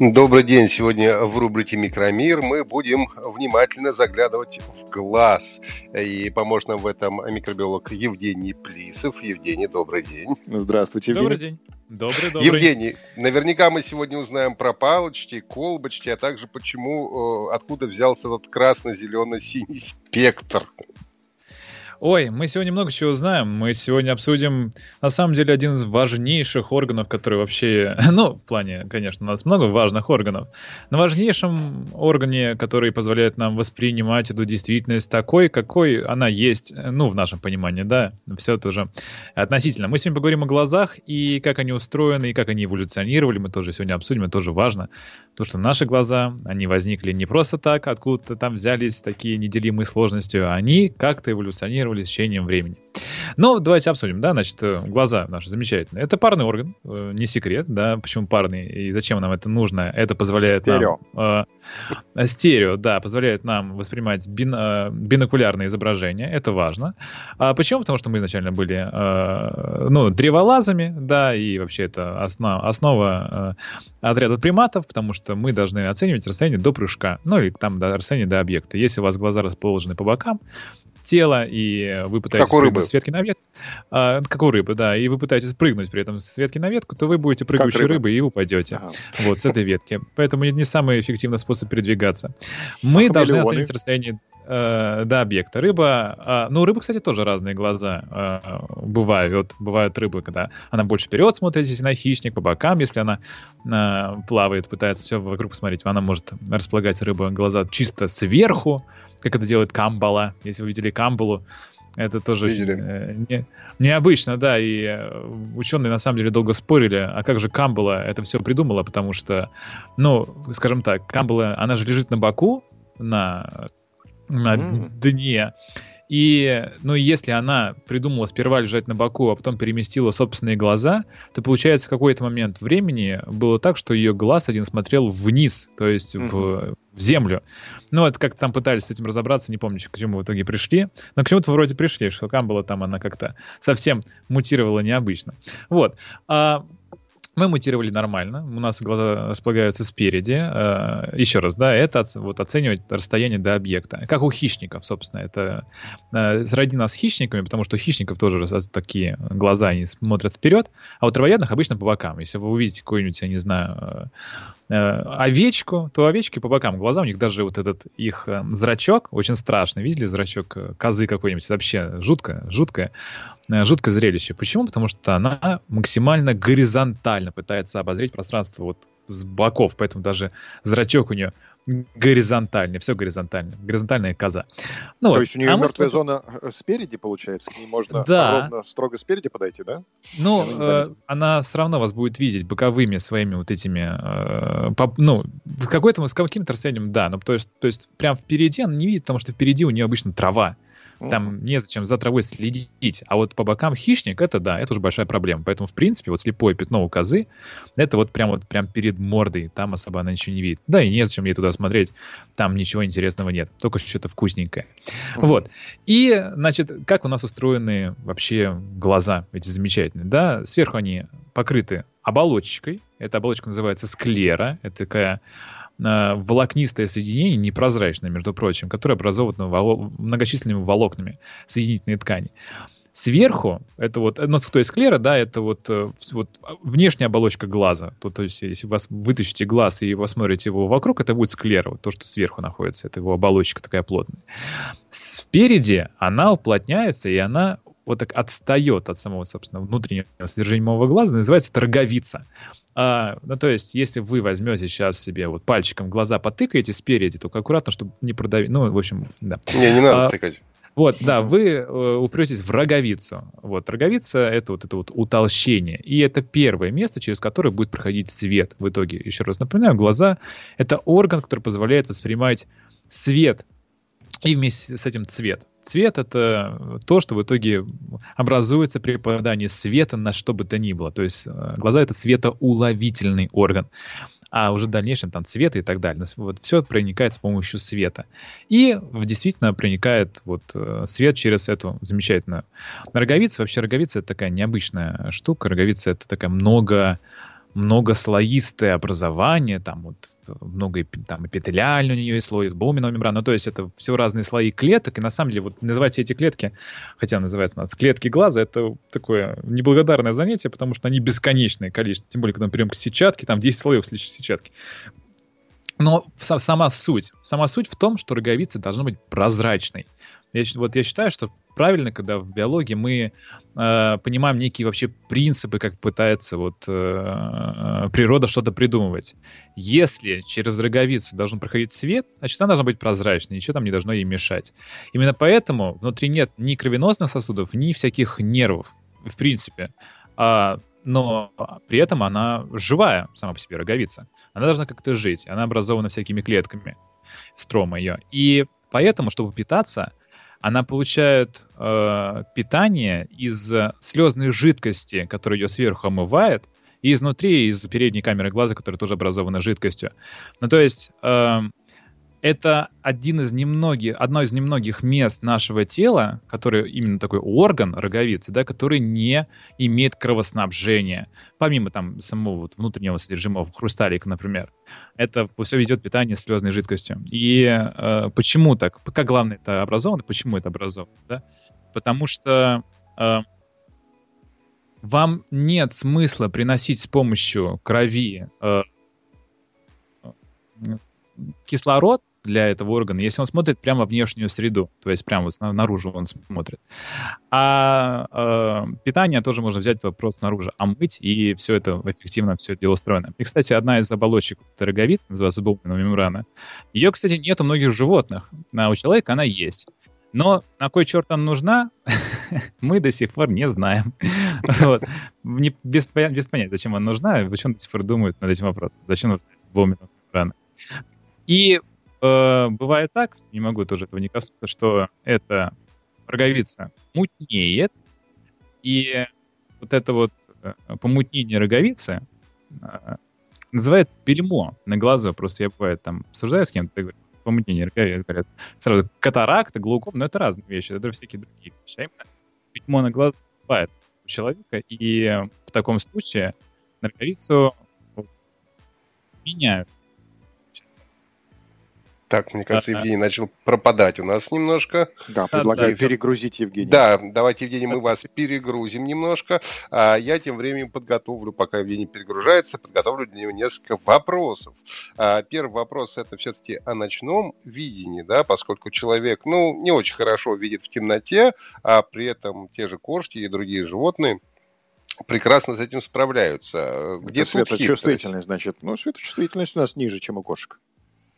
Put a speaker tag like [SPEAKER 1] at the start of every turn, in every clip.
[SPEAKER 1] Добрый день. Сегодня в рубрике «Микромир» мы будем внимательно заглядывать в глаз. И поможет нам в этом микробиолог Евгений Плисов. Евгений, добрый день.
[SPEAKER 2] Здравствуйте,
[SPEAKER 3] Евгений.
[SPEAKER 2] Добрый
[SPEAKER 3] день. Добрый, добрый.
[SPEAKER 1] Евгений, наверняка мы сегодня узнаем про палочки, колбочки, а также почему, э, откуда взялся этот красно-зелено-синий спектр.
[SPEAKER 3] Ой, мы сегодня много чего узнаем. Мы сегодня обсудим, на самом деле, один из важнейших органов, который вообще... Ну, в плане, конечно, у нас много важных органов. На важнейшем органе, который позволяет нам воспринимать эту действительность такой, какой она есть, ну, в нашем понимании, да, все это уже относительно. Мы сегодня поговорим о глазах и как они устроены, и как они эволюционировали. Мы тоже сегодня обсудим, это тоже важно. То, что наши глаза, они возникли не просто так, откуда-то там взялись такие неделимые сложностью, а они как-то эволюционировали с течением времени. Ну, давайте обсудим, да, значит, э, глаза наши замечательные. Это парный орган, э, не секрет, да, почему парный и зачем нам это нужно. Это позволяет
[SPEAKER 2] Стерео.
[SPEAKER 3] нам... Э, стерео, да, позволяет нам воспринимать бин, э, бинокулярные изображения, это важно. А почему? Потому что мы изначально были, э, ну, древолазами, да, и вообще это основа, основа э, отряда приматов, потому что мы должны оценивать расстояние до прыжка, ну, или там до расстояния до объекта. Если у вас глаза расположены по бокам, тела, и вы пытаетесь
[SPEAKER 1] Как у рыбы.
[SPEAKER 3] с ветки на ветку, а, как у рыбы, да, и вы пытаетесь прыгнуть при этом с ветки на ветку, то вы будете прыгающей
[SPEAKER 2] рыба.
[SPEAKER 3] рыбой и упадете.
[SPEAKER 2] Ага.
[SPEAKER 3] Вот, с этой ветки. Поэтому это не самый эффективный способ передвигаться. Мы
[SPEAKER 2] А
[SPEAKER 3] должны
[SPEAKER 2] хамелеоны?
[SPEAKER 3] оценить расстояние э, до объекта. Рыба, а, ну, у рыбы, кстати, тоже разные глаза э, бывают. Бывают рыбы, когда она больше вперед смотрит, если она хищник, по бокам, если она э, плавает, пытается все вокруг посмотреть, она может располагать рыба глаза чисто сверху, как это делает камбала. Если вы видели камбалу, это тоже э, не- необычно, да, и э, ученые на самом деле долго спорили, а как же Камбала это все придумала, потому что, ну, скажем так, Камбала, она же лежит на боку, на, на
[SPEAKER 1] М.
[SPEAKER 3] дне, и, ну, если она придумала сперва лежать на боку, а потом переместила собственные глаза, то получается в какой-то момент времени было так, что ее глаз один смотрел вниз, то есть в, в землю. Ну, это как там пытались с этим разобраться, не помню, к чему в итоге пришли. Но к чему-то вроде пришли, что Камбала там она как-то совсем мутировала необычно. Вот. А мы мутировали нормально, у нас глаза располагаются спереди. Э, Еще раз, да, это вот оценивать расстояние до объекта. Как у хищников, собственно, это э, сроди нас с хищниками, потому что у хищников тоже такие глаза, они смотрят вперед, а у травоядных обычно по бокам. Если вы увидите какую-нибудь, я не знаю, э, овечку, то овечки по бокам глаза, у них даже вот этот их э, зрачок очень страшный. Видели зрачок э, козы какой-нибудь? Вообще жутко, жуткое, э, жуткое зрелище. Почему? Потому что она максимально горизонтально пытается обозреть пространство вот с боков, поэтому даже зрачок у нее горизонтальный, все горизонтально, горизонтальная коза. Ну,
[SPEAKER 2] То
[SPEAKER 3] вот.
[SPEAKER 2] есть у нее
[SPEAKER 3] А мы
[SPEAKER 2] мертвая
[SPEAKER 3] смотрим-
[SPEAKER 2] зона э, спереди, получается? К ней можно
[SPEAKER 3] Да.
[SPEAKER 2] ровно строго спереди подойти, да?
[SPEAKER 3] Ну, э, она все равно вас будет видеть боковыми своими вот этими, э, поп- ну, в какой-то, с каким-то расстоянием, да, ну, то есть, то есть прям впереди она не видит, потому что впереди у нее обычно трава, там незачем за травой следить, а вот по бокам хищник, это да, это уже большая проблема, поэтому, в принципе, вот слепое пятно у козы, это вот прям вот прям перед мордой, там особо она ничего не видит, да, и незачем ей туда смотреть, там ничего интересного нет, только что-то вкусненькое. Вот. И, значит, как у нас устроены вообще глаза эти замечательные, да? Сверху они покрыты оболочкой. Эта оболочка называется склера. Это такая э, волокнистое соединение, непрозрачное, между прочим, которое образовано воло- многочисленными волокнами соединительной ткани. Сверху, это вот, ну, то есть склера, да, это вот, э, вот внешняя оболочка глаза. То, то есть, если вас вытащите глаз и посмотрите его вокруг, это будет склера, вот то, что сверху находится, это его оболочка такая плотная. Спереди она уплотняется, и она вот так отстает от самого, собственно, внутреннего содержания моего глаза, называется это роговица. А, ну, то есть, если вы возьмете сейчас себе вот пальчиком глаза потыкаете спереди, только аккуратно, чтобы не продавить. Ну, в общем, да.
[SPEAKER 1] Не, не надо
[SPEAKER 3] А,
[SPEAKER 1] тыкать.
[SPEAKER 3] Вот, да, вы э, упретесь в роговицу. Вот, роговица — это вот это вот утолщение. И это первое место, через которое будет проходить свет в итоге. Еще раз напоминаю, глаза — это орган, который позволяет воспринимать свет и вместе с этим цвет. Цвет — это то, что в итоге образуется при попадании света на что бы то ни было. То есть э, глаза — это светоуловительный орган а уже в дальнейшем там цвета и так далее. Вот все проникает с помощью света. И действительно проникает вот э, свет через эту замечательную роговицу. Вообще роговица это такая необычная штука. Роговица это такая много многослоистое образование, там вот много там эпителиальный у нее есть слой, боуминовая мембрана, ну, то есть это все разные слои клеток, и на самом деле вот называть эти клетки, хотя называются у нас клетки глаза, это такое неблагодарное занятие, потому что они бесконечное количество, тем более, когда мы перейдем к сетчатке, там 10 слоев сетчатки. Но сама суть, сама суть в том, что роговица должна быть прозрачной. Я, вот я считаю, что правильно, когда в биологии мы э, понимаем некие вообще принципы, как пытается вот э, природа что-то придумывать. Если через роговицу должен проходить свет, значит, она должна быть прозрачной, ничего там не должно ей мешать. Именно поэтому внутри нет ни кровеносных сосудов, ни всяких нервов, в принципе. А, но при этом она живая сама по себе роговица. Она должна как-то жить. Она образована всякими клетками, строма ее. И поэтому, чтобы питаться, она получает э, питание из слезной жидкости, которая ее сверху омывает, и изнутри, из передней камеры глаза, которая тоже образована жидкостью. Ну, то есть э, это один из немногих, одно из немногих мест нашего тела, который именно такой орган роговицы, да, который не имеет кровоснабжения. Помимо там самого вот внутреннего содержимого хрусталика, например. Это все ведет питание слезной жидкостью. И э, почему так? Как главное это образовано? Почему это образовано? Да? Потому что э, вам нет смысла приносить с помощью крови э, кислород для этого органа, если он смотрит прямо внешнюю среду, то есть прямо вот наружу он смотрит. А э, питание тоже можно взять вопрос снаружи, омыть, и все это эффективно, все это дело устроено. И, кстати, одна из оболочек роговиц, называется булкиновая мембрана, ее, кстати, нет у многих животных, а у человека она есть. Но на кой черт она нужна, мы до сих пор не знаем. вот. не, без, без понятия, зачем она нужна, и почему до сих пор думают над этим вопросом. Зачем булкиновая мембрана. И э, бывает так, не могу тоже этого не коснуться, что эта роговица мутнеет, и вот это вот э, помутнение роговицы э, называется бельмо на глазу. Просто я бывает там обсуждаю с кем-то, помутнение роговицы, говорят, сразу катаракта, глауком, но это разные вещи, это всякие другие вещи. А именно бельмо на глаз бывает у человека, и в таком случае на роговицу меняют
[SPEAKER 1] так, мне кажется, Евгений начал пропадать у нас немножко.
[SPEAKER 2] Да, предлагаю да, перегрузить Евгения.
[SPEAKER 1] Да, давайте, Евгений, мы вас перегрузим немножко. А я тем временем подготовлю, пока Евгений перегружается, подготовлю для него несколько вопросов. А, первый вопрос это все-таки о ночном видении, да, поскольку человек, ну, не очень хорошо видит в темноте, а при этом те же кошки и другие животные прекрасно с этим справляются.
[SPEAKER 2] Где это светочувствительность, значит, ну, светочувствительность у нас ниже, чем у кошек.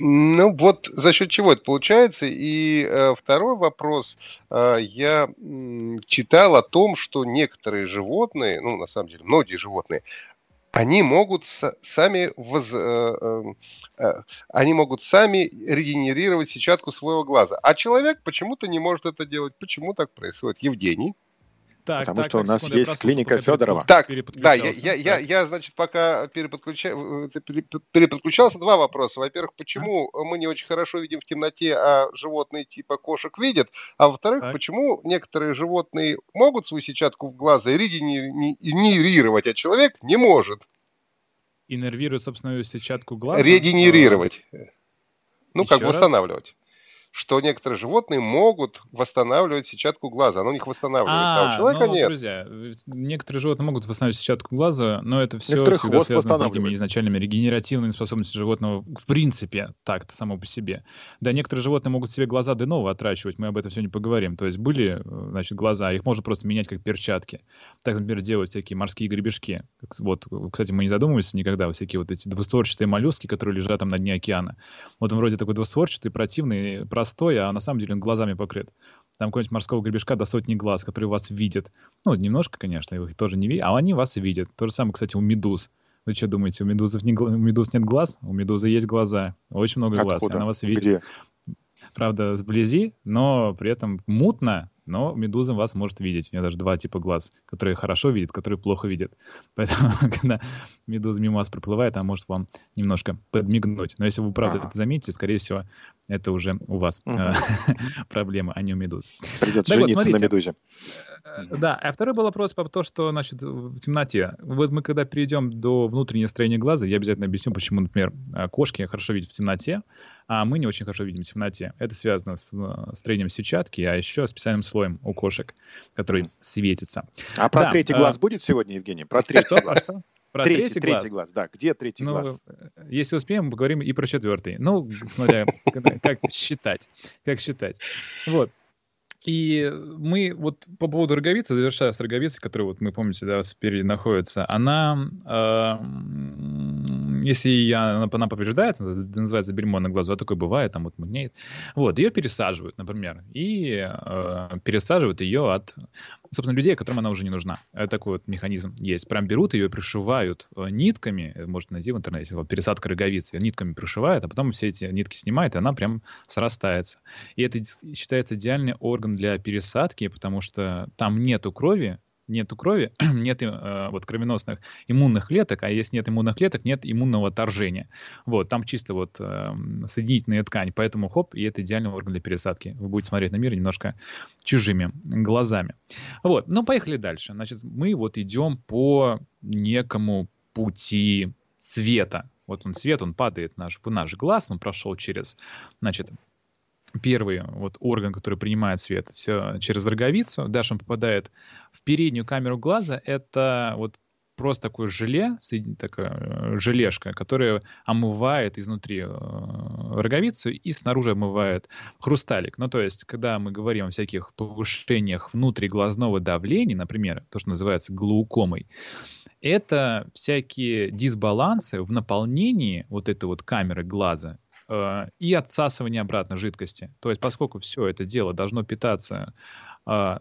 [SPEAKER 1] Ну вот за счет чего это получается? И э, второй вопрос. Э, я э, читал о том, что некоторые животные, ну на самом деле многие животные, они могут сами воз, э, э, э, они могут сами регенерировать сетчатку своего глаза, а человек почему-то не может это делать. Почему так происходит? Евгений?
[SPEAKER 2] Так, Потому так, что так, у нас секунду, есть клиника Федорова.
[SPEAKER 1] Так, да, я, я, я, я, значит, пока переподключа... переподключался, два вопроса. Во-первых, почему а? мы не очень хорошо видим в темноте, а животные типа кошек видят? А во-вторых, так. почему некоторые животные могут свою сетчатку в глаза регенерировать, а человек не может?
[SPEAKER 3] Иннервирует собственную сетчатку глаза?
[SPEAKER 1] Регенерировать. Ну, Еще как бы восстанавливать что некоторые животные могут восстанавливать сетчатку глаза. Она у них восстанавливается, а, а у человека ну, нет.
[SPEAKER 3] Друзья, некоторые животные могут восстанавливать сетчатку глаза, но это все некоторые всегда связано с такими изначальными регенеративными способностями животного в принципе, так-то само по себе. Да, некоторые животные могут себе глаза ново отращивать, мы об этом сегодня поговорим. То есть были, значит, глаза, их можно просто менять как перчатки. Так, например, делают всякие морские гребешки. Вот, кстати, мы не задумываемся никогда, всякие вот эти двустворчатые моллюски, которые лежат там на дне океана. Вот он вроде такой двустворчатый, противный, простой, а на самом деле он глазами покрыт. там какого-нибудь морского гребешка до сотни глаз, которые вас видят. Ну, немножко, конечно, их тоже не видят, а они вас видят. То же самое, кстати, у медуз. Вы что думаете, у, медузов не, у медуз нет глаз? У медузы есть глаза, очень много
[SPEAKER 2] Откуда?
[SPEAKER 3] глаз, она вас видит.
[SPEAKER 2] Где?
[SPEAKER 3] Правда, сблизи, но при этом мутно, но медуза вас может видеть. У нее даже два типа глаз, которые хорошо видят, которые плохо видят. Поэтому, когда медуза мимо вас проплывает, она может вам немножко подмигнуть. Но если вы правда
[SPEAKER 2] Ага.
[SPEAKER 3] это заметите, скорее всего, это уже у вас э, проблема, а не у медуз.
[SPEAKER 2] Придется
[SPEAKER 3] Так вот,
[SPEAKER 2] жениться на
[SPEAKER 3] смотрите.
[SPEAKER 2] медузе.
[SPEAKER 3] Э, Да, а второй был вопрос по то, что, значит, в темноте. Вот мы когда перейдем до внутреннего строения глаза, я обязательно объясню, почему, например, э, кошки хорошо видят в темноте, а мы не очень хорошо видим в темноте. Это связано с э, строением сетчатки, а еще специальным слоем у кошек, который светится.
[SPEAKER 2] А про
[SPEAKER 3] Да,
[SPEAKER 2] третий
[SPEAKER 3] а-
[SPEAKER 2] глаз будет сегодня, Евгений? Про третий глаз.
[SPEAKER 3] Что? Про
[SPEAKER 2] Третий,
[SPEAKER 3] третий,
[SPEAKER 2] третий
[SPEAKER 3] глаз.
[SPEAKER 2] глаз, да. Где третий
[SPEAKER 3] Ну,
[SPEAKER 2] глаз?
[SPEAKER 3] э, если успеем, мы поговорим и про четвертый. Ну, смотря как считать. Как считать. Вот. И мы вот по поводу роговицы, завершая с роговицей, которая, вот мы помните, да, спереди находится, она, э, если я, она, она повреждается, называется бельмо на глазу, а такое бывает, там вот мутнеет, вот, ее пересаживают, например, и э, пересаживают ее от, собственно, людей, которым она уже не нужна. Это такой вот механизм есть. Прям берут ее пришивают э, нитками, э, можно найти в интернете, вот пересадка роговицы, нитками пришивают, а потом все эти нитки снимают, и она прям срастается. И это считается идеальный орган для пересадки, потому что там нету крови, нету крови, нет э, вот кровеносных иммунных клеток, а если нет иммунных клеток, нет иммунного отторжения. Вот, там чисто вот э, соединительная ткань, поэтому хоп, и это идеальный орган для пересадки. Вы будете смотреть на мир немножко чужими глазами. Вот, ну поехали дальше. Значит, мы вот идем по некому пути света. Вот он свет, он падает наш, в наш глаз, он прошел через, значит, первый вот орган, который принимает свет, всё через роговицу. Дальше он попадает в переднюю камеру глаза. Это вот просто такое желе, такая э, желешка, которая омывает изнутри э, роговицу и снаружи омывает хрусталик. Ну, то есть, когда мы говорим о всяких повышениях внутриглазного давления, например, то, что называется глаукомой, это всякие дисбалансы в наполнении вот этой вот камеры глаза и отсасывание обратно жидкости. То есть, поскольку все это дело должно питаться, э,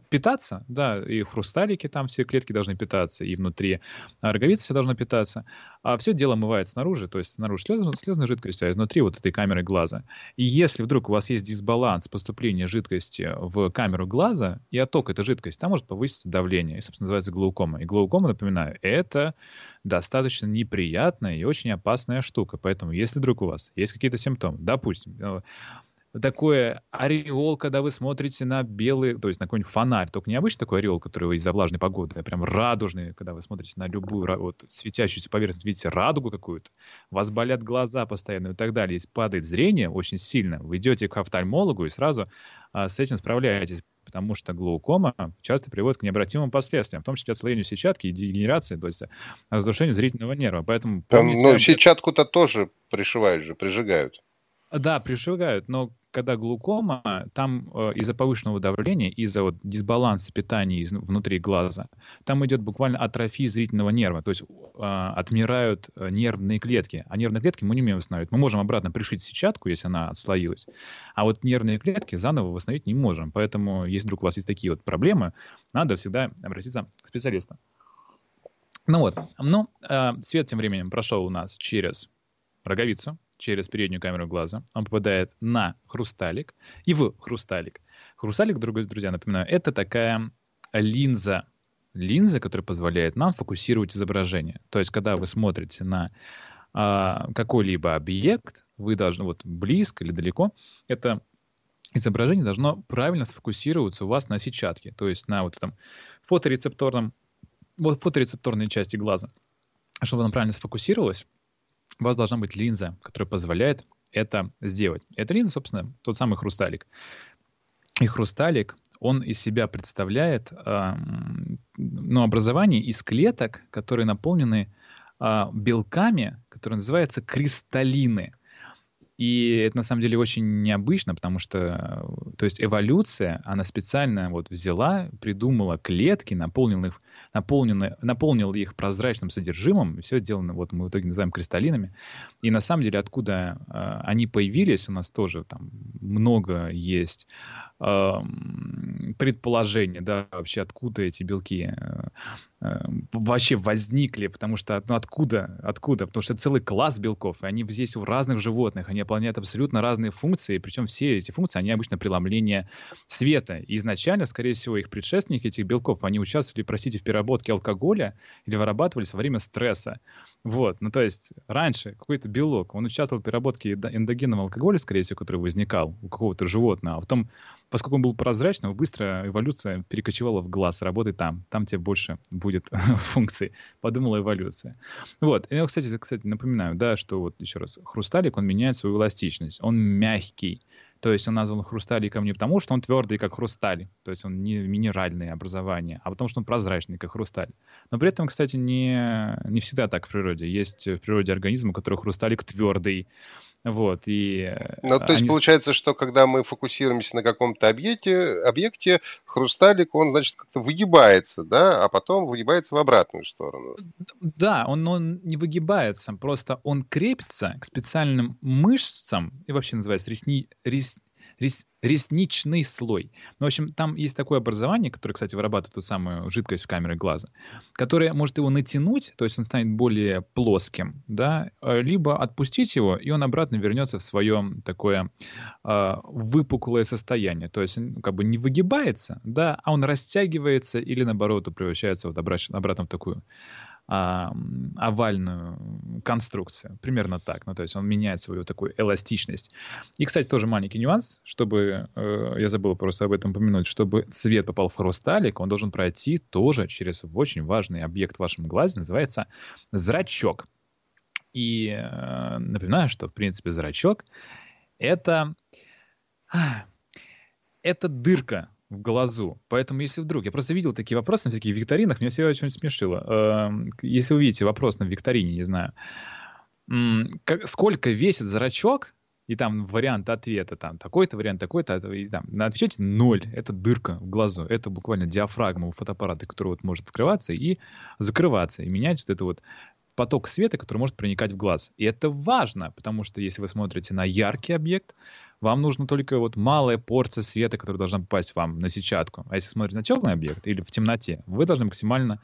[SPEAKER 3] питаться, да, и хрусталики там все клетки должны питаться, и внутри а роговицы все должно питаться, а все дело омывает снаружи, то есть снаружи слез, слезной жидкостью, а изнутри вот этой камеры глаза. И если вдруг у вас есть дисбаланс поступления жидкости в камеру глаза и отток этой жидкости, там может повыситься давление, и, собственно, называется глаукома. И глаукома, напоминаю, это достаточно неприятная и очень опасная штука. Поэтому, если вдруг у вас есть какие-то симптомы, допустим, э, такое ореол, когда вы смотрите на белый, то есть на какой-нибудь фонарь, только не обычный такой ореол, который из-за влажной погоды, а прям радужный, когда вы смотрите на любую вот, светящуюся поверхность, видите радугу какую-то, вас болят глаза постоянно и так далее, если падает зрение очень сильно, вы идете к офтальмологу и сразу а, с этим справляетесь, потому что глаукома часто приводит к необратимым последствиям, в том числе отслоению сетчатки и дегенерации, то есть разрушению зрительного нерва. Поэтому
[SPEAKER 1] Там,
[SPEAKER 3] помните
[SPEAKER 1] ну, сетчатку-то тоже пришивают же, прижигают.
[SPEAKER 3] Да, прижигают, но когда глаукома, там э, из-за повышенного давления, из-за вот дисбаланса питания из- внутри глаза, там идет буквально атрофия зрительного нерва, то есть э, отмирают нервные клетки, а нервные клетки мы не умеем восстанавливать. Мы можем обратно пришить сетчатку, если она отслоилась, а вот нервные клетки заново восстановить не можем. Поэтому, если вдруг у вас есть такие вот проблемы, надо всегда обратиться к специалисту. Ну вот, ну, э, свет тем временем прошел у нас через роговицу, через переднюю камеру глаза. Он попадает на хрусталик и в хрусталик. Хрусталик, друзья, напоминаю, это такая линза. Линза, которая позволяет нам фокусировать изображение. То есть, когда вы смотрите на а, какой-либо объект, вы должны вот близко или далеко, это изображение должно правильно сфокусироваться у вас на сетчатке, то есть на вот этом фоторецепторном, вот фоторецепторной части глаза. Чтобы она правильно сфокусировалась, у вас должна быть линза, которая позволяет это сделать. Эта линза, собственно, тот самый хрусталик. И хрусталик, он из себя представляет м, ну, образование из клеток, которые наполнены а, белками, которые называются кристаллины. И это на самом деле очень необычно, потому что, то есть эволюция, она специально вот взяла, придумала клетки, наполнила их, наполнила, наполнила их прозрачным содержимым, все сделано, вот мы в итоге называем кристаллинами. И на самом деле, откуда э, они появились, у нас тоже там много есть э, предположений, да, вообще откуда эти белки э, вообще возникли, потому что, ну откуда, откуда? Потому что целый класс белков, и они здесь у разных животных, они выполняют абсолютно разные функции, причем все эти функции, они обычно преломление света. И изначально, скорее всего, их предшественники этих белков, они участвовали, простите, в переработке алкоголя или вырабатывались во время стресса. Вот, ну то есть раньше какой-то белок, он участвовал в переработке эндогенного алкоголя, скорее всего, который возникал у какого-то животного, а потом поскольку он был прозрачным, быстро эволюция перекочевала в глаз, работай там, там тебе больше будет функций, подумала эволюция. Вот, и, кстати, кстати, напоминаю, да, что вот еще раз, хрусталик, он меняет свою эластичность, он мягкий, то есть он назван хрусталиком не потому, что он твердый, как хрусталь, то есть он не минеральное образование, а потому что он прозрачный, как хрусталь. Но при этом, кстати, не, не всегда так в природе. Есть в природе организмы, у которых хрусталик твердый, вот, и...
[SPEAKER 1] Ну, то есть они... получается, что когда мы фокусируемся на каком-то объекте, объекте, хрусталик, он, значит, как-то выгибается, да, а потом выгибается в обратную сторону.
[SPEAKER 3] Да, он, он не выгибается, просто он крепится к специальным мышцам, и вообще называется ресни, рес, рес, ресничный слой. Ну, в общем, там есть такое образование, которое, кстати, вырабатывает ту самую жидкость в камере глаза, которое может его натянуть, то есть он станет более плоским, да, э, либо отпустить его, и он обратно вернется в свое такое э, выпуклое состояние. То есть он как бы не выгибается, да, а он растягивается или, наоборот, превращается вот обратно в такую а, овальную конструкцию. Примерно так. Ну, то есть он меняет свою такую эластичность. И, кстати, тоже маленький нюанс, чтобы, э, я забыл просто об этом упомянуть, чтобы свет попал в хрусталик, он должен пройти тоже через очень важный объект в вашем глазе, называется зрачок. И э, напоминаю, что, в принципе, зрачок — это... Это дырка в глазу. Поэтому, если вдруг... Я просто видел такие вопросы на таких викторинах, меня все очень смешило. Эм, если вы видите вопрос на викторине, не знаю, сколько весит зрачок, и там вариант ответа, там такой-то вариант, такой-то, и там на отвечайте ноль, это дырка в глазу, это буквально диафрагма у фотоаппарата, который вот может открываться и закрываться, и менять вот это вот поток света, который может проникать в глаз. И это важно, потому что если вы смотрите на яркий объект, вам нужно только вот малая порция света, которая должна попасть вам на сетчатку. А если смотрите на темный объект или в темноте, вы должны максимально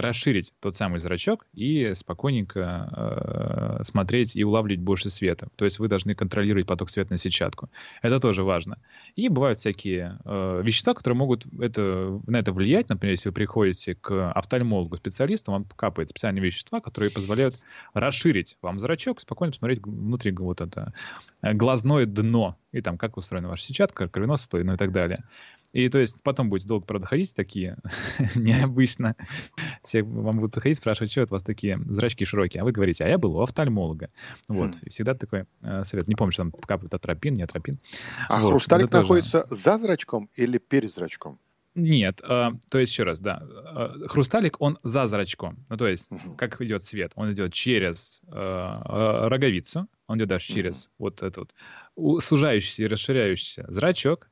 [SPEAKER 3] расширить тот самый зрачок и спокойненько э, смотреть и улавливать больше света. То есть вы должны контролировать поток света на сетчатку. Это тоже важно. И бывают всякие э, вещества, которые могут это, на это влиять. Например, если вы приходите к офтальмологу, специалисту, вам капает специальные вещества, которые позволяют расширить вам зрачок, спокойно посмотреть внутри вот это э, глазное дно, и там как устроена ваша сетчатка, кровеносный, ну и так далее. И то есть потом будете долго, правда, ходить такие, необычно. Все вам будут ходить, спрашивать, что это у вас такие зрачки широкие. А вы говорите, а я был у офтальмолога. Вот, хм. и всегда такой э, совет. Не помню, что там капает атропин, не атропин.
[SPEAKER 2] А вот, хрусталик находится тоже... за зрачком или перед зрачком?
[SPEAKER 3] Нет, э, то есть еще раз, да, э, хрусталик, он за зрачком. Ну, то есть, uh-huh. как идет свет? Он идет через э, э, роговицу, он идет даже через uh-huh. вот этот вот сужающийся и расширяющийся зрачок,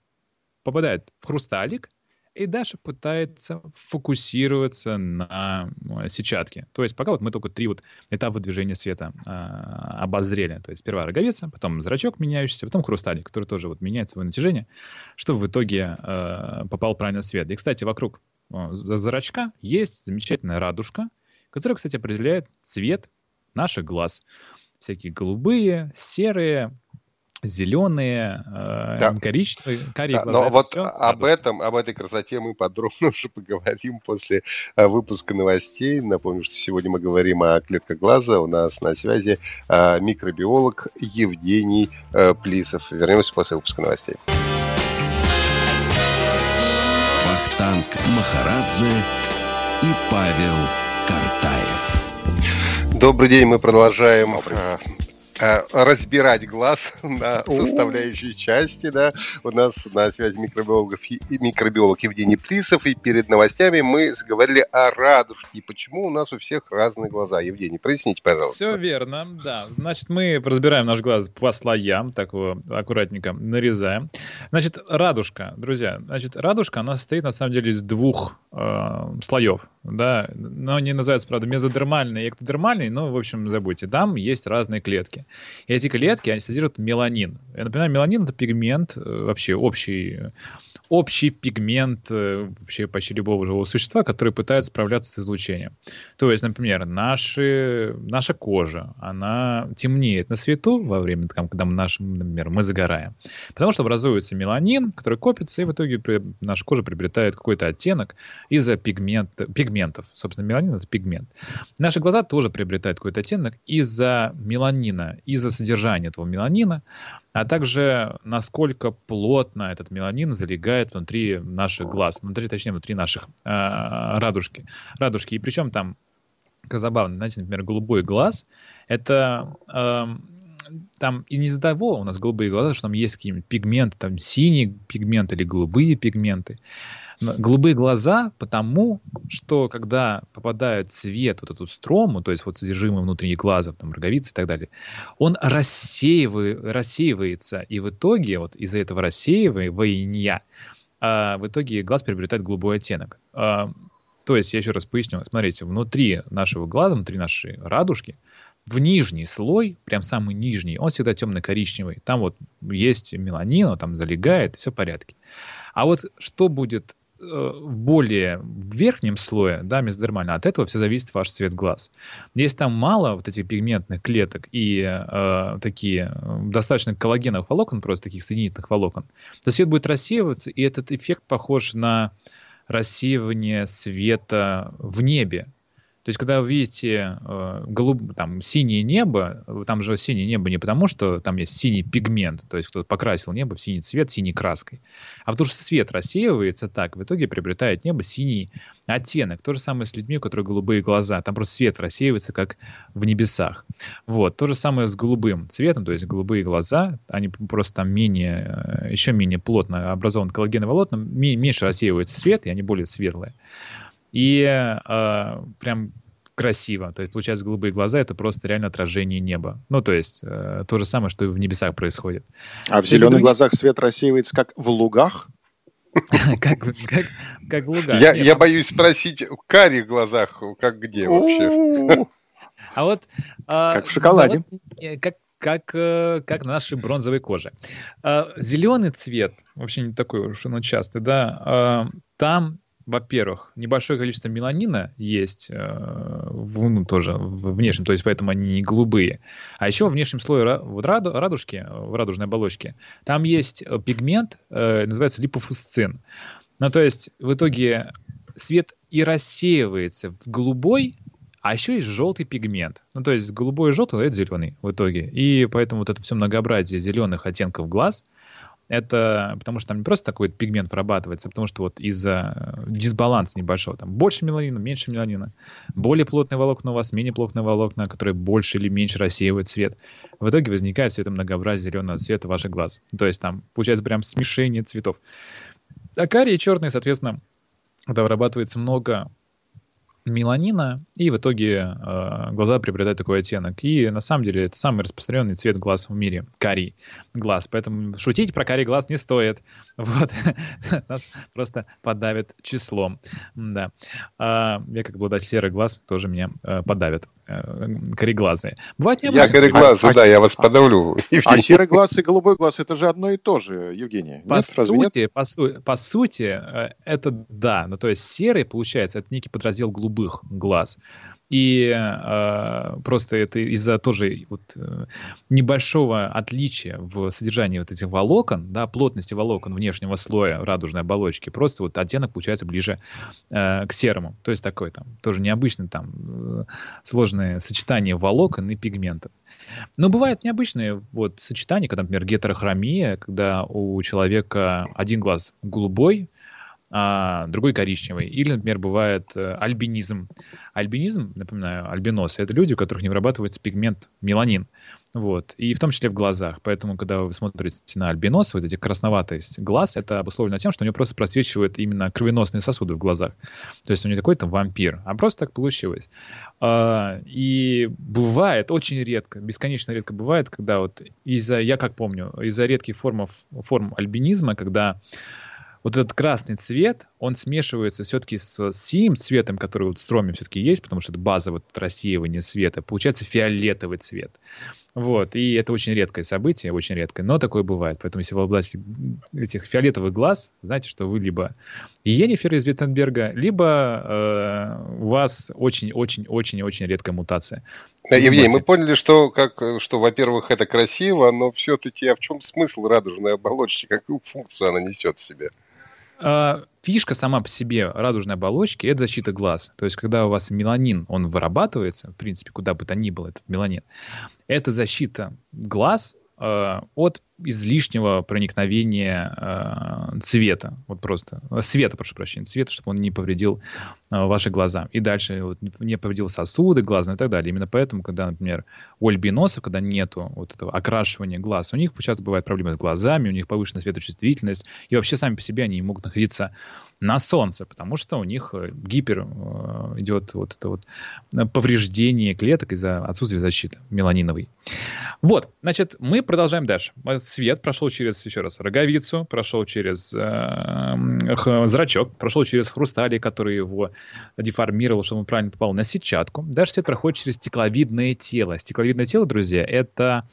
[SPEAKER 3] попадает в хрусталик, и дальше пытается фокусироваться на ну, сетчатке. То есть пока вот мы только три вот этапа движения света э, обозрели. То есть сперва роговица, потом зрачок меняющийся, потом хрусталик, который тоже вот меняет свое натяжение, чтобы в итоге э, попал правильно свет. И, кстати, вокруг э, зрачка есть замечательная радужка, которая, кстати, определяет цвет наших глаз. Всякие голубые, серые, зеленые, э, да. коричневые,
[SPEAKER 1] карие да, глаза. Но вот все, об этом, об этой красоте мы подробно уже поговорим после э, выпуска новостей. Напомню, что сегодня мы говорим о клетках глаза. У нас на связи э, микробиолог Евгений Плисов. Вернемся после выпуска новостей.
[SPEAKER 4] Вахтанг Махарадзе и Павел Картаев.
[SPEAKER 1] Добрый день, мы продолжаем Э, разбирать глаз на составляющие части, да. У нас на связи микробиолог, микробиолог Евгений Плисов, и перед новостями мы говорили о радужке, и почему у нас у всех разные глаза. Евгений, проясните, пожалуйста.
[SPEAKER 3] Все верно, да. Значит, мы разбираем наш глаз по слоям, так его аккуратненько нарезаем. Значит, радужка, друзья, значит, радужка, она состоит на самом деле из двух э, слоев, да, но они называются, правда, мезодермальный и эктодермальный, но, в общем, забудьте, там есть разные клетки. И эти клетки, они содержат меланин. Я напоминаю, меланин — это пигмент, э, вообще общий, общий пигмент э, вообще почти любого живого существа, который пытается справляться с излучением. То есть, например, наши, наша кожа, она темнеет на свету во время, когда мы, наш, например, мы загораем. Потому что образуется меланин, который копится, и в итоге наша кожа приобретает какой-то оттенок из-за пигмент, пигментов. Собственно, меланин — это пигмент. Наши глаза тоже приобретают какой-то оттенок из-за меланина, из-за содержания этого меланина а также насколько плотно этот меланин залегает внутри наших глаз, внутри, точнее, внутри наших э, радужки. радужки. И причем там, как забавно, знаете, например, голубой глаз, это э, там и не из-за того у нас голубые глаза, что там есть какие-нибудь пигменты, там синие пигменты или голубые пигменты. Голубые глаза, потому что когда попадает свет, вот эту строму, то есть вот содержимое внутренних глазов, там, роговицы и так далее, он рассеивает, рассеивается, и в итоге вот из-за этого рассеивания а, в итоге глаз приобретает голубой оттенок. А, то есть, я еще раз поясню, смотрите, внутри нашего глаза, внутри нашей радужки, в нижний слой, прям самый нижний, он всегда темно-коричневый. Там вот есть меланин, он там залегает, все в порядке. А вот что будет Э, более в верхнем слое, да, мезодермально, от этого все зависит ваш цвет глаз. Если там мало вот этих пигментных клеток и э, такие э, достаточно коллагеновых волокон, просто таких соединительных волокон, то свет будет рассеиваться, и этот эффект похож на рассеивание света в небе. То есть, когда вы видите э, голуб, там, синее небо, там же синее небо не потому, что там есть синий пигмент, то есть кто-то покрасил небо в синий цвет, синей краской, а потому что свет рассеивается так, в итоге приобретает небо синий оттенок. То же самое с людьми, у которых голубые глаза. Там просто свет рассеивается, как в небесах. Вот. То же самое с голубым цветом, то есть голубые глаза, они просто там менее, э, еще менее плотно образованы коллагеновые волокна, меньше рассеивается свет, и они более светлые и э, прям красиво. То есть, получается, голубые глаза — это просто реально отражение неба. Ну, то есть, э, то же самое, что и в небесах происходит.
[SPEAKER 2] А в зеленых глазах свет рассеивается как в лугах?
[SPEAKER 3] Как, как, как в лугах.
[SPEAKER 1] Я, я боюсь спросить, в карих глазах, как где вообще?
[SPEAKER 3] А вот...
[SPEAKER 2] А, как в шоколаде.
[SPEAKER 3] Как, как, э, как на нашей бронзовой коже. А, Зеленый цвет, вообще не такой уж он частый, да, там во-первых, небольшое количество меланина есть э, в, ну, тоже в внешнем, то есть поэтому они не голубые. А еще в внешнем слое вот раду, радужки, в радужной оболочке, там есть э, пигмент, э, называется липофусцин. Ну, то есть в итоге свет и рассеивается в голубой, а еще есть желтый пигмент. Ну, то есть голубой и желтый — это зеленый в итоге. И поэтому вот это все многообразие зеленых оттенков глаз — это потому что там не просто такой пигмент вырабатывается, а потому что вот из-за э, дисбаланса небольшого, там больше меланина, меньше меланина, более плотные волокна у вас, менее плотные волокна, которые больше или меньше рассеивают свет. В итоге возникает все это многообразие зеленого цвета ваших глаз. То есть там получается прям смешение цветов. А карие черные, соответственно, когда вырабатывается много меланина, и в итоге э, глаза приобретают такой оттенок. И на самом деле это самый распространенный цвет глаз в мире — карий глаз. Поэтому шутить про карий глаз не стоит. Вот. Нас просто подавит числом. Да. А, я как обладатель серый глаз тоже меня э, подавят. Э, кореглазые.
[SPEAKER 1] Бывает Я кореглазый, а, да, я вас подавлю.
[SPEAKER 2] А серый глаз и голубой глаз — это же одно и то же, Евгений.
[SPEAKER 3] По нет, сути, по, су по сути, э, это да. Ну, то есть серый, получается, это некий подраздел голубых глаз. И э, просто это из-за тоже вот, э, небольшого отличия в содержании вот этих волокон, да, плотности волокон внешнего слоя радужной оболочки, просто вот оттенок получается ближе э, к серому. То есть такое там тоже необычное там э, сложное сочетание волокон и пигментов. Но бывают необычные вот сочетания, когда, например, гетерохромия, когда у человека один глаз голубой, а другой коричневый. Или, например, бывает э, альбинизм. Альбинизм, напоминаю, альбиносы — это люди, у которых не вырабатывается пигмент меланин. Вот. И в том числе в глазах. Поэтому, когда вы смотрите на альбинос, вот эти красноватость глаз, это обусловлено тем, что у него просто просвечивают именно кровеносные сосуды в глазах. То есть он не такой там вампир, а просто так получилось. А, и бывает, очень редко, бесконечно редко бывает, когда вот из-за, я как помню, из-за редких форм, форм альбинизма, когда вот этот красный цвет, он смешивается все-таки с синим цветом, который вот в строме все-таки есть, потому что это база вот рассеивания света, получается фиолетовый цвет. Вот, и это очень редкое событие, очень редкое, но такое бывает. Поэтому если вы обладаете этих фиолетовых глаз, знаете, что вы либо Енифер из Виттенберга, либо э, у вас очень-очень-очень-очень редкая мутация.
[SPEAKER 1] Да, Евгений, мы поняли, что, как, что, во-первых, это красиво, но все-таки а в чем смысл радужной оболочки, какую функцию она несет в себе?
[SPEAKER 3] А, фишка сама по себе радужной оболочки – это защита глаз. То есть, когда у вас меланин, он вырабатывается, в принципе, куда бы то ни было этот меланин, это защита глаз э, от излишнего проникновения э, цвета, вот просто, света, прошу прощения, цвета, чтобы он не повредил э, ваши глаза. И дальше вот, не повредил сосуды глаза и так далее. Именно поэтому, когда, например, у альбиносов, когда нету вот этого окрашивания глаз, у них часто бывают проблемы с глазами, у них повышенная светочувствительность, и вообще сами по себе они могут находиться на солнце, потому что у них э, гипер э, идет вот это вот э, повреждение клеток из-за отсутствия защиты меланиновой. Вот, значит, мы продолжаем дальше. Свет прошел через, еще раз, роговицу, прошел через э, зрачок, прошел через хрусталик, который его деформировал, чтобы он правильно попал на сетчатку. Дальше свет проходит через стекловидное тело. Стекловидное тело, друзья, это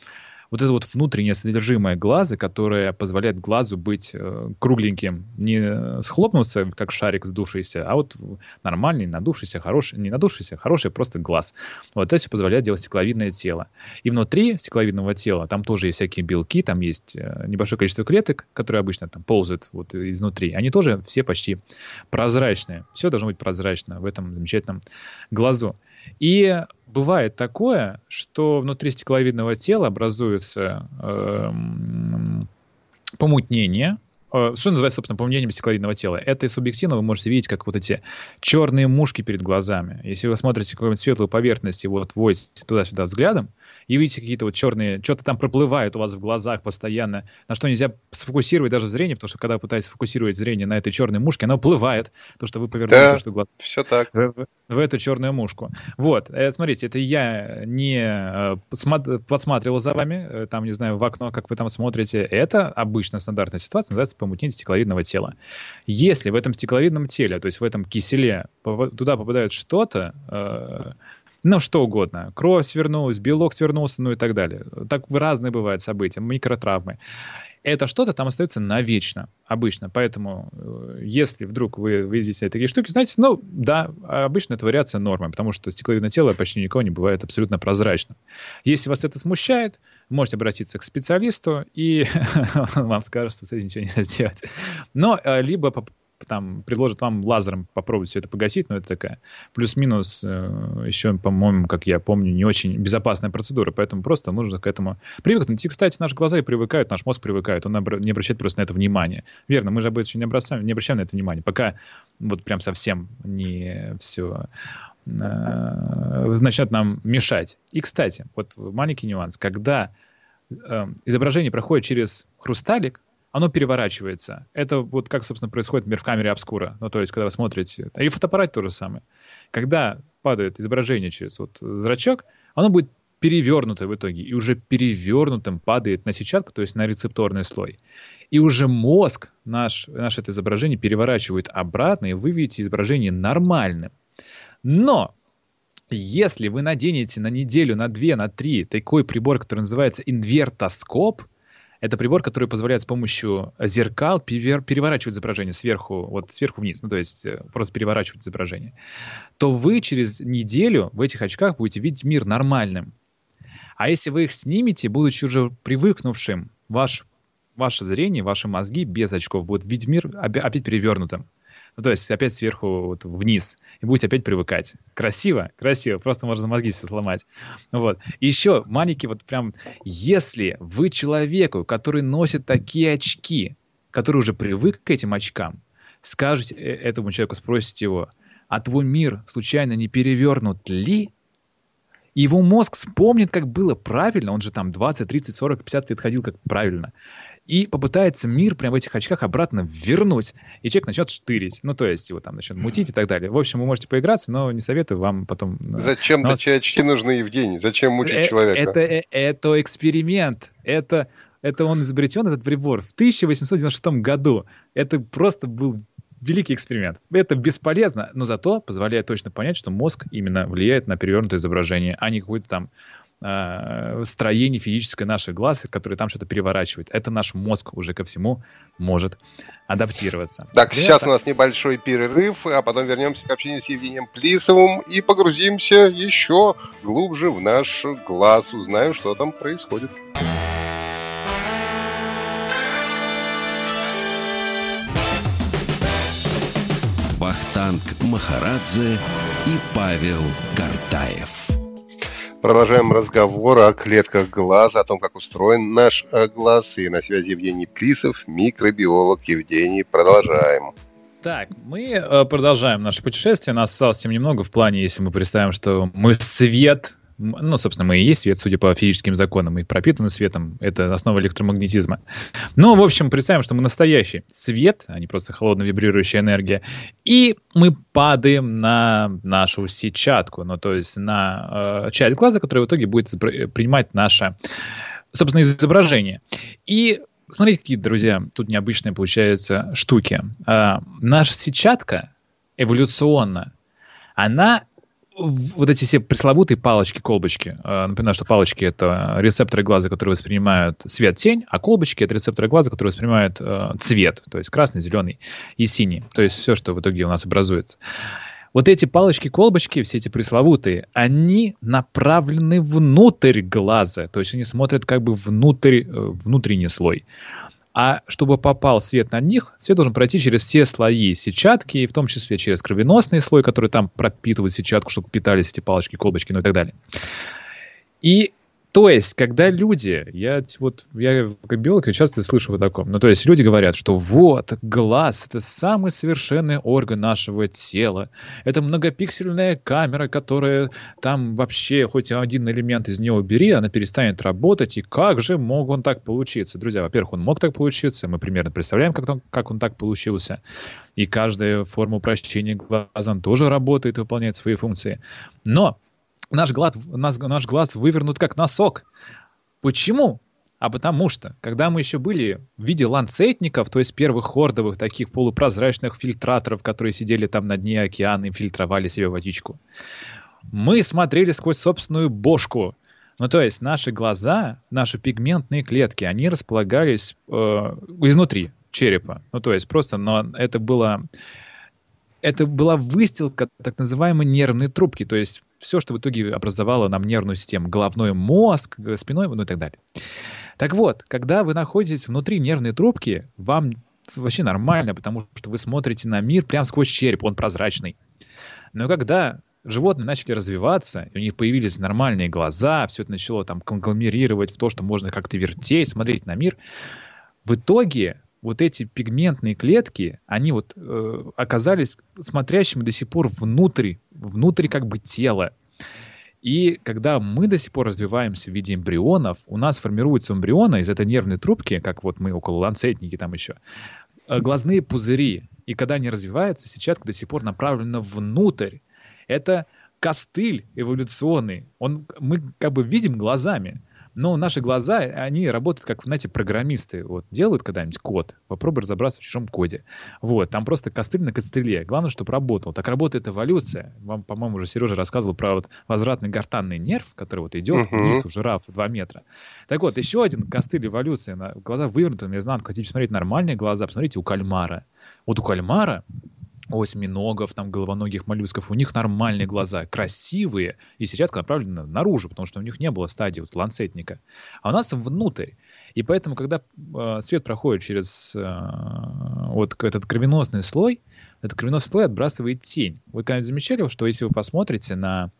[SPEAKER 3] вот это вот внутреннее содержимое глаза, которое позволяет глазу быть э, кругленьким, не схлопнуться, как шарик сдувшийся, а вот нормальный, надувшийся, хороший, не надувшийся, хороший просто глаз. Вот это все позволяет делать стекловидное тело. И внутри стекловидного тела там тоже есть всякие белки, там есть э, небольшое количество клеток, которые обычно там ползают вот изнутри. Они тоже все почти прозрачные. Все должно быть прозрачно в этом замечательном глазу. И бывает такое, что внутри стекловидного тела образуется э, помутнение, что называется, собственно, помутнением стекловидного тела? Это субъективно вы можете видеть, как вот эти черные мушки перед глазами. Если вы смотрите какую-нибудь светлую поверхность и вот водите туда-сюда взглядом, и видите какие-то вот черные, что-то там проплывает у вас в глазах постоянно, на что нельзя сфокусировать даже зрение, потому что когда вы пытаетесь сфокусировать зрение на этой черной мушке, оно плывает, то, что вы повернули,
[SPEAKER 1] да,
[SPEAKER 3] то, что глаз...
[SPEAKER 1] все так.
[SPEAKER 3] В, в, в эту черную мушку. Вот, э, смотрите, это я не э, подсматривал за вами, э, там, не знаю, в окно, как вы там смотрите. Это обычная стандартная ситуация, называется помутнение стекловидного тела. Если в этом стекловидном теле, то есть в этом киселе, туда попадает что-то, э, ну, что угодно. Кровь свернулась, белок свернулся, ну и так далее. Так разные бывают события, микротравмы. Это что-то там остается навечно, обычно. Поэтому, э, если вдруг вы видите такие штуки, знаете, ну, да, обычно это вариация нормы, потому что стекловидное тело почти никого не бывает абсолютно прозрачным. Если вас это смущает, можете обратиться к специалисту, и вам скажут, что с этим ничего нельзя сделать. Но э, либо там предложат вам лазером попробовать все это погасить, но это такая плюс-минус э, еще, по-моему, как я помню, не очень безопасная процедура, поэтому просто нужно к этому привыкнуть. И, кстати, наши глаза и привыкают, наш мозг привыкает, он не обращает просто на это внимания. Верно, мы же обычно не обращаем, не обращаем на это внимания, пока вот прям совсем не все э, начнет нам мешать. И, кстати, вот маленький нюанс, когда э, изображение проходит через хрусталик, оно переворачивается. Это вот как, собственно, происходит, например, в камере обскура. Ну, то есть, когда вы смотрите... И в фотоаппарате то же самое. Когда падает изображение через вот зрачок, оно будет перевернутое в итоге. И уже перевернутым падает на сетчатку, то есть на рецепторный слой. И уже мозг наш, наше это изображение переворачивает обратно, и вы видите изображение нормальным. Но если вы наденете на неделю, на две, на три такой прибор, который называется инвертоскоп, это прибор, который позволяет с помощью зеркал переворачивать изображение сверху, вот сверху вниз, ну то есть э, просто переворачивать изображение. То вы через неделю в этих очках будете видеть мир нормальным. А если вы их снимете, будучи уже привыкнувшим, ваш, ваше зрение, ваши мозги без очков будут видеть мир опять перевернутым. Ну, то есть опять сверху вот, вниз. И будете опять привыкать. Красиво, красиво. Просто можно мозги себе сломать. Вот. И еще маленький вот прям, если вы человеку, который носит такие очки, который уже привык к этим очкам, скажете э, этому человеку, спросите его, а твой мир случайно не перевернут ли? Его мозг вспомнит, как было правильно, он же там 20, 30, 40, 50 лет ходил как правильно, и попытается мир прямо в этих очках обратно вернуть, и человек начнет штырить, ну, то есть его там начнет мутить и так далее. В общем, вы можете поиграться, но не советую вам потом...
[SPEAKER 1] Э, Зачем но... такие очки нужны, Евгений? Зачем мучить э, человека?
[SPEAKER 3] Это, это, это эксперимент, это, это он изобретен, этот прибор, в 1896 году. Это просто был великий эксперимент. Это бесполезно, но зато позволяет точно понять, что мозг именно влияет на перевернутое изображение, а не какое-то там э, строение физическое наших глаз, которое там что-то переворачивает. Это наш мозг уже ко всему может адаптироваться.
[SPEAKER 1] Так, Для сейчас у нас небольшой перерыв, а потом вернемся к общению с Евгением Плисовым и погрузимся еще глубже в наш глаз, узнаем, что там происходит.
[SPEAKER 4] Вахтанг Махарадзе и Павел Картаев.
[SPEAKER 1] Продолжаем разговор о клетках глаза, о том, как устроен наш э, глаз. И на связи Евгений Плисов, микробиолог. Евгений, продолжаем.
[SPEAKER 3] Так, мы э, продолжаем наше путешествие. Нас осталось тем немного в плане, если мы представим, что мы свет, ну, собственно, мы и есть свет, судя по физическим законам, и пропитаны светом. Это основа электромагнетизма. Но, в общем, представим, что мы настоящий свет, а не просто холодно вибрирующая энергия. И мы падаем на нашу сетчатку, ну, то есть на э, часть глаза, которая в итоге будет принимать наше, собственно, изображение. И смотрите, какие, друзья, тут необычные получаются штуки. Э, наша сетчатка эволюционно, она вот эти все пресловутые палочки-колбочки. Э, напоминаю, что палочки — это рецепторы глаза, которые воспринимают свет-тень, а колбочки — это рецепторы глаза, которые воспринимают э, цвет, то есть красный, зеленый и синий. То есть все, что в итоге у нас образуется. Вот эти палочки-колбочки, все эти пресловутые, они направлены внутрь глаза, то есть они смотрят как бы внутрь, э, внутренний слой. А чтобы попал свет на них, свет должен пройти через все слои сетчатки, и в том числе через кровеносный слой, который там пропитывает сетчатку, чтобы питались эти палочки, колбочки, ну и так далее. И то есть, когда люди, я вот, я как биолог я часто слышу о таком, ну то есть люди говорят, что вот, глаз это самый совершенный орган нашего тела, это многопиксельная камера, которая там вообще, хоть один элемент из нее убери, она перестанет работать, и как же мог он так получиться? Друзья, во-первых, он мог так получиться, мы примерно представляем, как он, как он так получился, и каждая форма упрощения глаза тоже работает и выполняет свои функции. Но наш глаз, наш, наш глаз вывернут как носок. Почему? А потому что, когда мы еще были в виде ланцетников, то есть первых хордовых таких полупрозрачных фильтраторов, которые сидели там на дне океана и фильтровали себе водичку, мы смотрели сквозь собственную бошку. Ну, то есть наши глаза, наши пигментные клетки, они располагались э, изнутри черепа. Ну, то есть просто, но это было это была выстилка так называемой нервной трубки, то есть все, что в итоге образовало нам нервную систему, головной мозг, спиной, ну и так далее. Так вот, когда вы находитесь внутри нервной трубки, вам вообще нормально, потому что вы смотрите на мир прямо сквозь череп, он прозрачный. Но когда животные начали развиваться, у них появились нормальные глаза, все это начало там конгломерировать в то, что можно как-то вертеть, смотреть на мир, в итоге вот эти пигментные клетки, они вот э, оказались смотрящими до сих пор внутрь, внутрь как бы тела. И когда мы до сих пор развиваемся в виде эмбрионов, у нас формируются эмбрионы из этой нервной трубки, как вот мы около ланцетники там еще, э, глазные пузыри. И когда они развиваются, сетчатка до сих пор направлена внутрь. Это костыль эволюционный. Он, мы как бы видим глазами. Но наши глаза, они работают как, знаете, программисты. Вот делают когда-нибудь код, попробуй разобраться в чужом коде. Вот, там просто костыль на костыле. Главное, чтобы работал. Так работает эволюция. Вам, по-моему, уже Сережа рассказывал про вот возвратный гортанный нерв, который вот идет uh-huh. вниз у жираф 2 метра. Так вот, еще один костыль эволюции. На, глаза вывернуты наизнанку. Хотите посмотреть нормальные глаза? Посмотрите у кальмара. Вот у кальмара осьминогов, там, головоногих моллюсков, у них нормальные глаза, красивые, и сетчатка направлена наружу, потому что у них не было стадии вот, ланцетника. А у нас внутрь. И поэтому, когда э, свет проходит через э, вот этот кровеносный слой, этот кровеносный слой отбрасывает тень. Вы когда-нибудь замечали, что если вы посмотрите на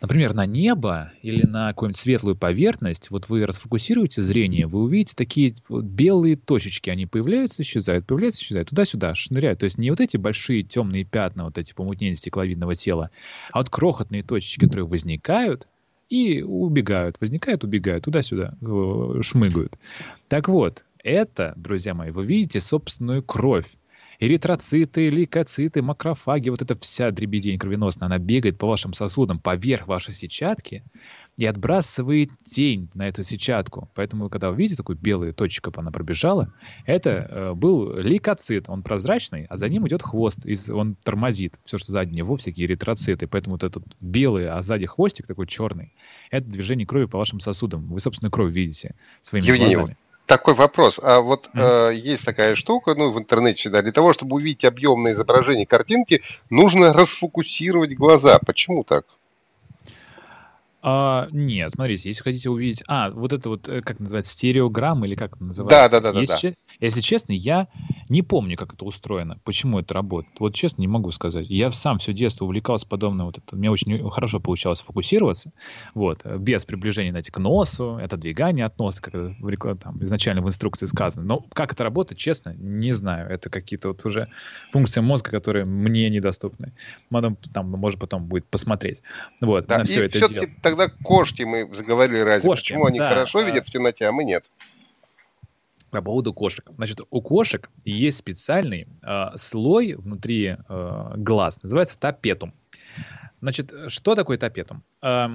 [SPEAKER 3] например, на небо или на какую-нибудь светлую поверхность, вот вы расфокусируете зрение, вы увидите такие вот белые точечки, они появляются, исчезают, появляются, исчезают, туда-сюда, шныряют. То есть не вот эти большие темные пятна, вот эти помутнения стекловидного тела, а вот крохотные точечки, которые возникают и убегают, возникают, убегают, туда-сюда, э, шмыгают. Так вот, это, друзья мои, вы видите собственную кровь эритроциты, лейкоциты, макрофаги, вот эта вся дребедень кровеносная, она бегает по вашим сосудам, поверх вашей сетчатки и отбрасывает тень на эту сетчатку. Поэтому, когда вы видите такую белую точку, она пробежала, это э, был лейкоцит, он прозрачный, а за ним идет хвост, и он тормозит все, что сзади него, всякие эритроциты. Поэтому вот этот белый, а сзади хвостик такой черный, это движение крови по вашим сосудам. Вы, собственно, кровь видите своими
[SPEAKER 1] Евгений,
[SPEAKER 3] глазами
[SPEAKER 1] такой вопрос. А вот mm. э, есть такая штука, ну, в интернете всегда, для того, чтобы увидеть объемное изображение картинки, нужно расфокусировать глаза. Почему так?
[SPEAKER 3] А, нет, смотрите, если хотите увидеть... А, вот это вот, э, как называется, стереограмм или как это называется?
[SPEAKER 1] Да, да, да. да, да.
[SPEAKER 3] Если честно, я не помню, как это устроено, почему это работает. Вот честно, не могу сказать. Я сам все детство увлекался подобным вот это. Мне очень хорошо получалось фокусироваться, вот, без приближения, знаете, к носу, это двигание от носа, как это в, там, изначально в инструкции сказано. Но как это работает, честно, не знаю. Это какие-то вот уже функции мозга, которые мне недоступны. Потом, там, может, потом будет посмотреть. Вот,
[SPEAKER 1] да, на все и это все-таки тогда кошки мы заговорили разве. Кошки, Почему они да, хорошо видят в темноте, а мы нет?
[SPEAKER 3] По поводу кошек. Значит, у кошек есть специальный э, слой внутри э, глаз, называется тапетум. Значит, что такое тапетум? Э,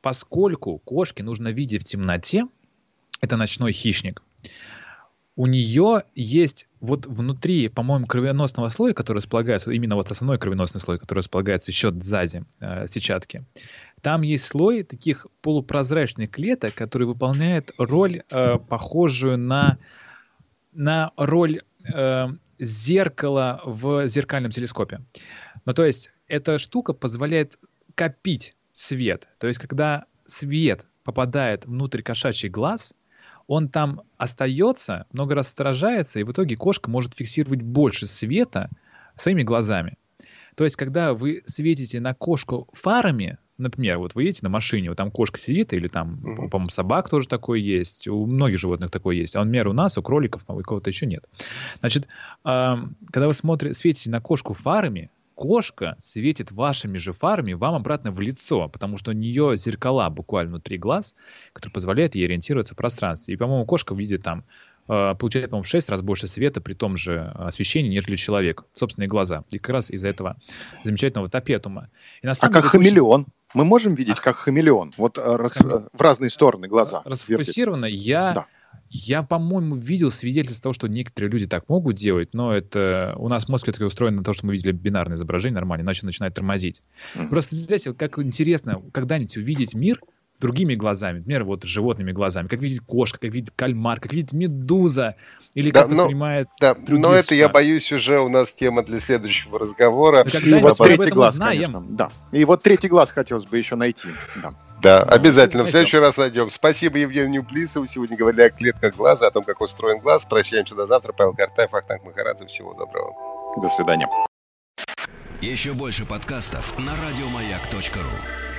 [SPEAKER 3] поскольку кошке нужно видеть в темноте, это ночной хищник, у нее есть вот внутри, по-моему, кровеносного слоя, который располагается, именно вот основной кровеносный слой, который располагается еще сзади э, сетчатки, там есть слой таких полупрозрачных клеток, которые выполняют роль, э, похожую на, на роль э, зеркала в зеркальном телескопе. Ну, то есть, эта штука позволяет копить свет. То есть, когда свет попадает внутрь кошачий глаз, он там остается, много раз отражается, и в итоге кошка может фиксировать больше света своими глазами. То есть, когда вы светите на кошку фарами, например, вот вы едете на машине, вот там кошка сидит, или там, mm-hmm. по-моему, собак тоже такое есть, у многих животных такое есть, а он мер у нас, у кроликов, а у кого-то еще нет. Значит, э, когда вы смотрите, светите на кошку фарами, кошка светит вашими же фарами вам обратно в лицо, потому что у нее зеркала буквально внутри глаз, которые позволяют ей ориентироваться в пространстве. И, по-моему, кошка видит там Э, получает, по-моему, в 6 раз больше света при том же освещении, нежели человек. Собственные глаза. И как раз из-за этого замечательного топетума.
[SPEAKER 2] И на самом а как деле, хамелеон? Очень... Мы можем видеть как хамелеон? Вот э, раз, Хам... в разные стороны глаза.
[SPEAKER 3] Расфокусированно я... Да. Я, по-моему, видел свидетельство того, что некоторые люди так могут делать, но это у нас мозг все-таки устроен на то, что мы видели бинарное изображение нормально, иначе начинает тормозить. Mm-hmm. Просто, знаете, как интересно когда-нибудь увидеть мир, другими глазами, например, вот животными глазами, как видит кошка, как видит кальмар, как видит медуза, или да, как но, воспринимает
[SPEAKER 1] Да, но это, я боюсь, уже у нас тема для следующего разговора.
[SPEAKER 2] И вот третий глаз, знаем. конечно. Да. И вот третий глаз хотелось бы еще найти.
[SPEAKER 1] Да. Да, ну, обязательно. В следующий раз найдем. Спасибо Евгению Плисову. Сегодня говорили о клетках глаза, о том, как устроен глаз. Прощаемся до завтра. Павел Картаев, Ахтанг Махарадзе. Всего доброго.
[SPEAKER 2] До свидания.
[SPEAKER 4] Еще больше подкастов на радиомаяк.ру